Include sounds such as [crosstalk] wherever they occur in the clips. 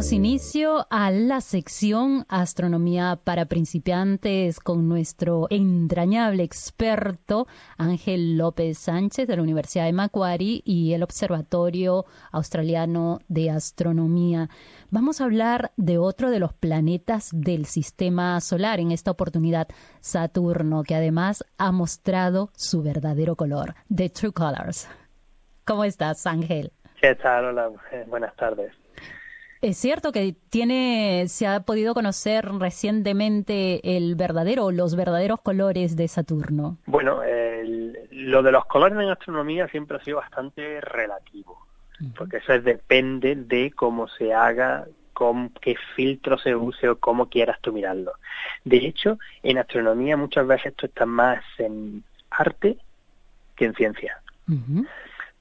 Damos inicio a la sección Astronomía para principiantes con nuestro entrañable experto Ángel López Sánchez de la Universidad de Macquarie y el Observatorio Australiano de Astronomía. Vamos a hablar de otro de los planetas del sistema solar, en esta oportunidad Saturno, que además ha mostrado su verdadero color, The True Colors. ¿Cómo estás, Ángel? ¿Qué tal? Hola, eh, buenas tardes. Es cierto que tiene, se ha podido conocer recientemente el verdadero o los verdaderos colores de Saturno. Bueno, lo de los colores en astronomía siempre ha sido bastante relativo, porque eso depende de cómo se haga, con qué filtro se use o cómo quieras tú mirarlo. De hecho, en astronomía muchas veces esto está más en arte que en ciencia.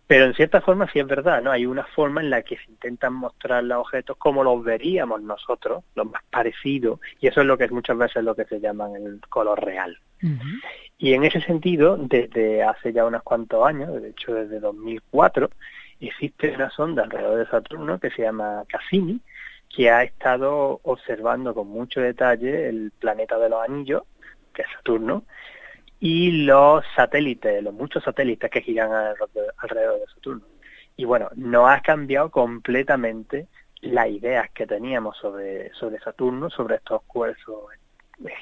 Pero en cierta forma sí es verdad, ¿no? Hay una forma en la que se intentan mostrar los objetos como los veríamos nosotros, lo más parecido, y eso es lo que es muchas veces lo que se llama el color real. Y en ese sentido, desde hace ya unos cuantos años, de hecho desde 2004, existe una sonda alrededor de Saturno que se llama Cassini, que ha estado observando con mucho detalle el planeta de los anillos, que es Saturno, y los satélites, los muchos satélites que giran alrededor de Saturno. Y bueno, no ha cambiado completamente las ideas que teníamos sobre, sobre Saturno, sobre estos cuerpos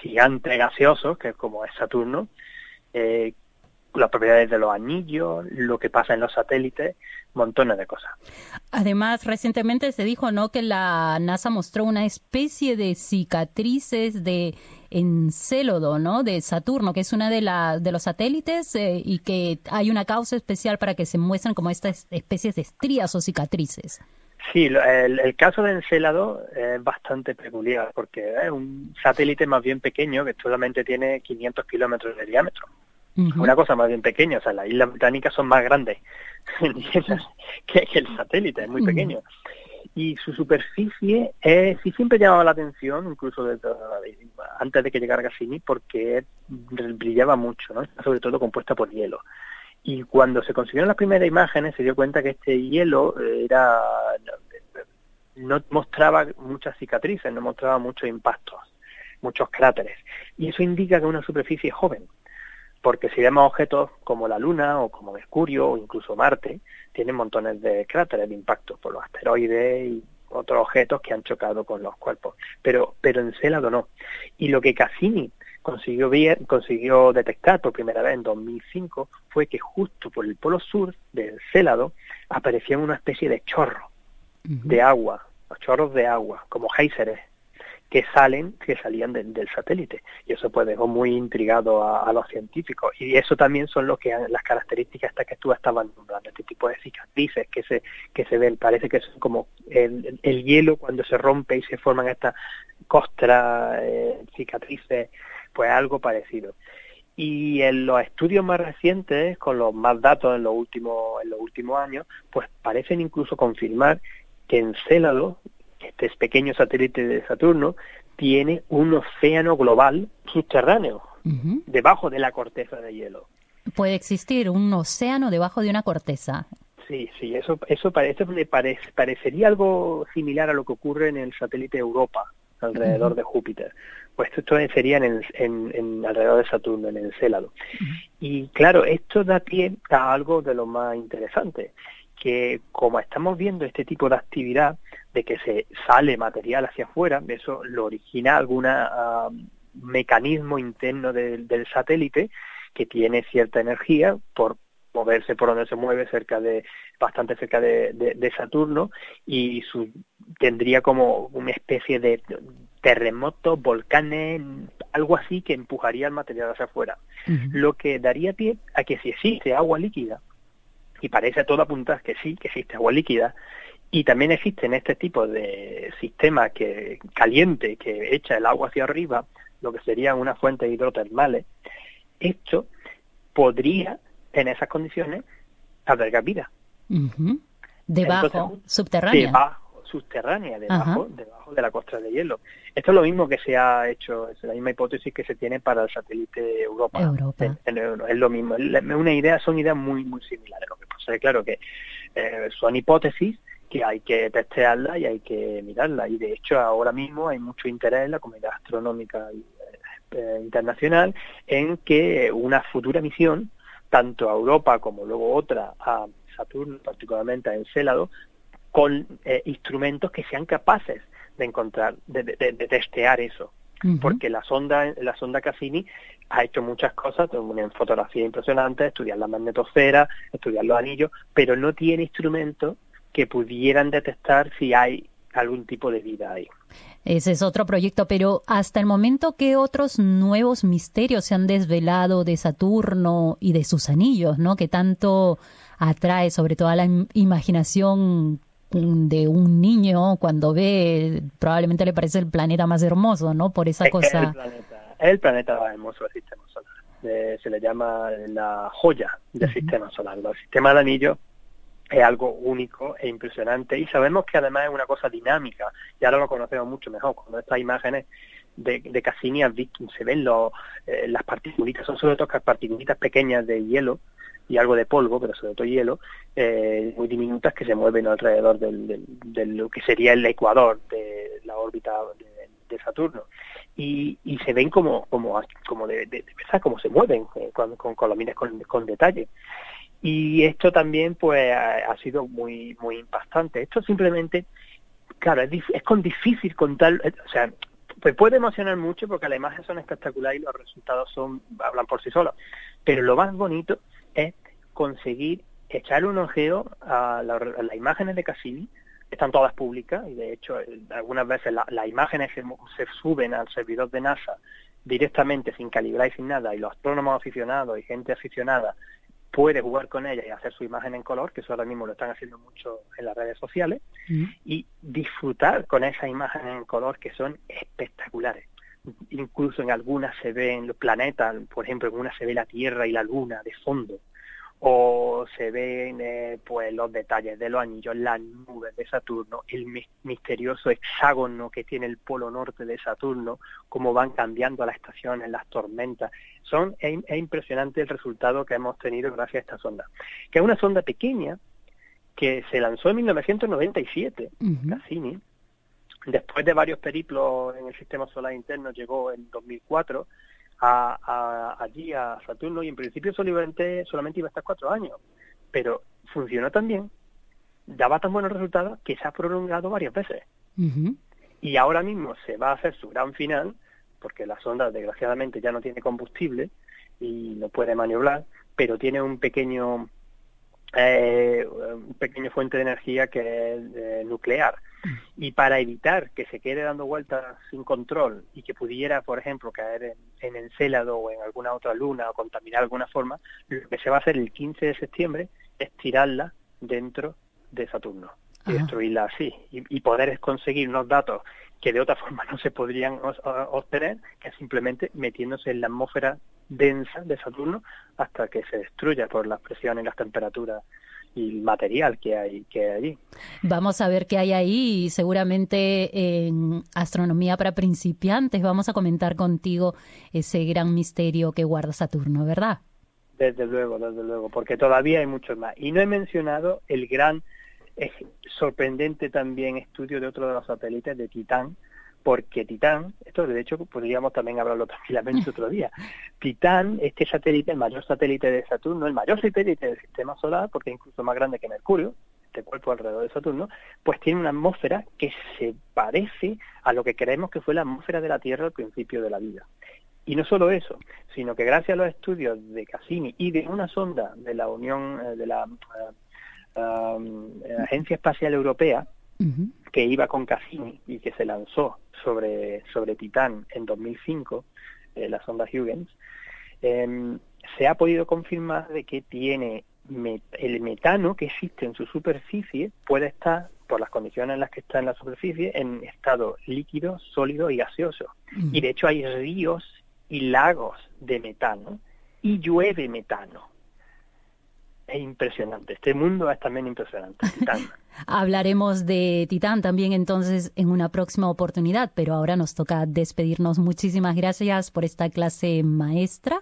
gigantes gaseosos, que es como es Saturno, eh, las propiedades de los anillos, lo que pasa en los satélites, montones de cosas. Además, recientemente se dijo no que la NASA mostró una especie de cicatrices de Encélodo, ¿no? De Saturno, que es una de, la, de los satélites eh, y que hay una causa especial para que se muestren como estas especies de estrías o cicatrices. Sí, el, el, caso de Encélado es bastante peculiar porque es un satélite más bien pequeño que solamente tiene 500 kilómetros de diámetro. Una cosa más bien pequeña, o sea, las islas británicas son más grandes [laughs] que, el satélite, es muy pequeño. Y su superficie sí siempre llamaba la atención, incluso desde, antes de que llegara Cassini, porque brillaba mucho, ¿no? sobre todo compuesta por hielo. Y cuando se consiguieron las primeras imágenes se dio cuenta que este hielo era no mostraba muchas cicatrices, no mostraba muchos impactos, muchos cráteres. Y eso indica que es una superficie joven porque si vemos objetos como la Luna o como Mercurio o incluso Marte, tienen montones de cráteres de impacto por los asteroides y otros objetos que han chocado con los cuerpos, pero, pero Encélado no. Y lo que Cassini consiguió, ver, consiguió detectar por primera vez en 2005 fue que justo por el polo sur de Encélado aparecían una especie de chorro de agua, chorros de agua, como géiseres que salen, que salían del satélite. Y eso pues dejó muy intrigado a, los científicos. Y eso también son lo que las características estas que tú estabas nombrando, este tipo de cicatrices que se, que se ven, parece que son como el, hielo cuando se rompe y se forman estas costras, eh, cicatrices, pues algo parecido. Y en los estudios más recientes, con los más datos en los últimos, en los últimos años, pues parecen incluso confirmar que en Célado este pequeño satélite de Saturno, tiene un océano global subterráneo, debajo de la corteza de hielo. Puede existir un océano debajo de una corteza. Sí, sí, eso, eso parece, parecería algo similar a lo que ocurre en el satélite Europa, alrededor de Júpiter. Pues esto sería en, en, alrededor de Saturno, en el Encélado. Y claro, esto da pie a algo de lo más interesante, que como estamos viendo este tipo de actividad, de que se sale material hacia afuera, eso lo origina algún ah, mecanismo interno del, satélite que tiene cierta energía por moverse por donde se mueve cerca de bastante cerca de, Saturno y su, tendría como una especie de terremotos, volcanes, algo así que empujaría el material hacia afuera. Lo que daría pie a que si existe agua líquida y parece todo apuntar que sí, que existe agua líquida, y también existe en este tipo de sistema que caliente que echa el agua hacia arriba, lo que serían unas fuentes hidrotermales, esto podría, en esas condiciones, albergar vida. Debajo, subterránea. Debajo, subterránea, debajo, debajo de la costra de hielo. Esto es lo mismo que se ha hecho, es la misma hipótesis que se tiene para el satélite Europa. Es, lo mismo, una idea, son ideas muy, muy similares. Lo que pasa es claro que eh, son hipótesis que hay que testearla y hay que mirarla. Y de hecho ahora mismo hay mucho interés en la comunidad astronómica eh, internacional en que una futura misión, tanto a Europa como luego otra a Saturno, particularmente a Encélado, con eh, instrumentos que sean capaces de encontrar, de, testear eso. Porque la sonda, la sonda Cassini ha hecho muchas cosas, en fotografía impresionante, estudiar la magnetosfera, estudiar los anillos, pero no tiene instrumentos que pudieran detectar si hay algún tipo de vida ahí. Ese es otro proyecto, pero hasta el momento, ¿qué otros nuevos misterios se han desvelado de Saturno y de sus anillos, ¿no? Que tanto atrae sobre todo a la imaginación de un niño cuando ve, probablemente le parece el planeta más hermoso, ¿no? Por esa cosa. El planeta, el planeta más hermoso del sistema solar. se le llama la joya del sistema solar. El sistema del anillo es algo único e impresionante y sabemos que además es una cosa dinámica y ahora lo conocemos mucho mejor cuando estas imágenes de, de Cassini se ven eh, las particulitas, son sobre todo particulitas pequeñas de hielo y algo de polvo, pero sobre todo hielo, eh, muy diminutas que se mueven alrededor del, lo que sería el ecuador de la órbita de, Saturno. Y, se ven como como como de, de, como se mueven eh, con, con, con, con, con detalle y esto también pues ha, sido muy muy impactante. Esto simplemente claro es, es con difícil contar eh, o sea pues puede emocionar mucho porque las imágenes son espectaculares y los resultados son hablan por sí solos pero lo más bonito es conseguir echar un ojeo a, las imágenes de Cassini están todas públicas y de hecho algunas veces las imágenes se suben al servidor de NASA directamente sin calibrar y sin nada y los astrónomos aficionados y gente aficionada puede jugar con ella y hacer su imagen en color, que eso ahora mismo lo están haciendo mucho en las redes sociales, y disfrutar con esas imágenes en color que son espectaculares. Incluso en algunas se ven los planetas, por ejemplo, en una se ve la Tierra y la Luna de fondo, o se ven eh, pues los detalles de los anillos, las nubes de Saturno, el misterioso hexágono que tiene el polo norte de Saturno, cómo van cambiando las estaciones, las tormentas. Son, es, impresionante el resultado que hemos tenido gracias a esta sonda, que es una sonda pequeña que se lanzó en 1997, Cassini, después de varios periplos en el sistema solar interno, llegó en 2004 a, allí a Saturno y en principio solamente, solamente iba a estar cuatro años, pero funcionó tan bien, daba tan buenos resultados que se ha prolongado varias veces. Y ahora mismo se va a hacer su gran final, porque la sonda desgraciadamente ya no tiene combustible y no puede maniobrar, pero tiene un pequeño eh, un pequeño fuente de energía que es eh, nuclear. Y para evitar que se quede dando vueltas sin control y que pudiera, por ejemplo, caer en, en Encélado o en alguna otra luna o contaminar de alguna forma, lo que se va a hacer el 15 de septiembre es tirarla dentro de Saturno y destruirla así. Y, y, poder conseguir unos datos que de otra [laughs] forma no se podrían obtener, que simplemente metiéndose en la atmósfera densa de Saturno hasta que se destruya por las presiones y las temperaturas y el material que hay, que hay allí. Vamos a ver qué hay ahí y seguramente en Astronomía para principiantes vamos a comentar contigo ese gran misterio que guarda Saturno, ¿verdad? Desde luego, desde luego, porque todavía hay muchos más. Y no he mencionado el gran, sorprendente también estudio de otro de los satélites de Titán, porque Titán, esto de hecho podríamos también hablarlo tranquilamente [laughs] otro día, Titán, este satélite, el mayor satélite de Saturno, el mayor satélite del sistema solar, porque es incluso más grande que Mercurio, este cuerpo alrededor de Saturno, pues tiene una atmósfera que se parece a lo que creemos que fue la atmósfera de la Tierra al principio de la vida. Y no solo eso, sino que gracias a los estudios de Cassini y de una sonda de la Unión, eh, de la eh, um, Agencia Espacial Europea, que iba con Cassini y que se lanzó sobre, sobre Titán en 2005, eh, la sonda Huygens, em, se ha podido confirmar de que tiene el metano que existe en su superficie puede estar por las condiciones en las que está en la superficie en estado líquido, sólido y gaseoso. Y de hecho hay ríos y lagos de metano y llueve metano es impresionante. Este mundo es también impresionante. Titán. [laughs] Hablaremos de Titán también entonces en una próxima oportunidad, pero ahora nos toca despedirnos. Muchísimas gracias por esta clase maestra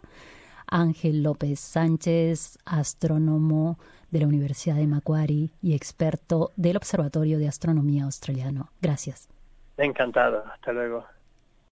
Ángel López Sánchez, astrónomo de la Universidad de Macquarie y experto del Observatorio de Astronomía Australiano. Gracias. Encantado. Hasta luego.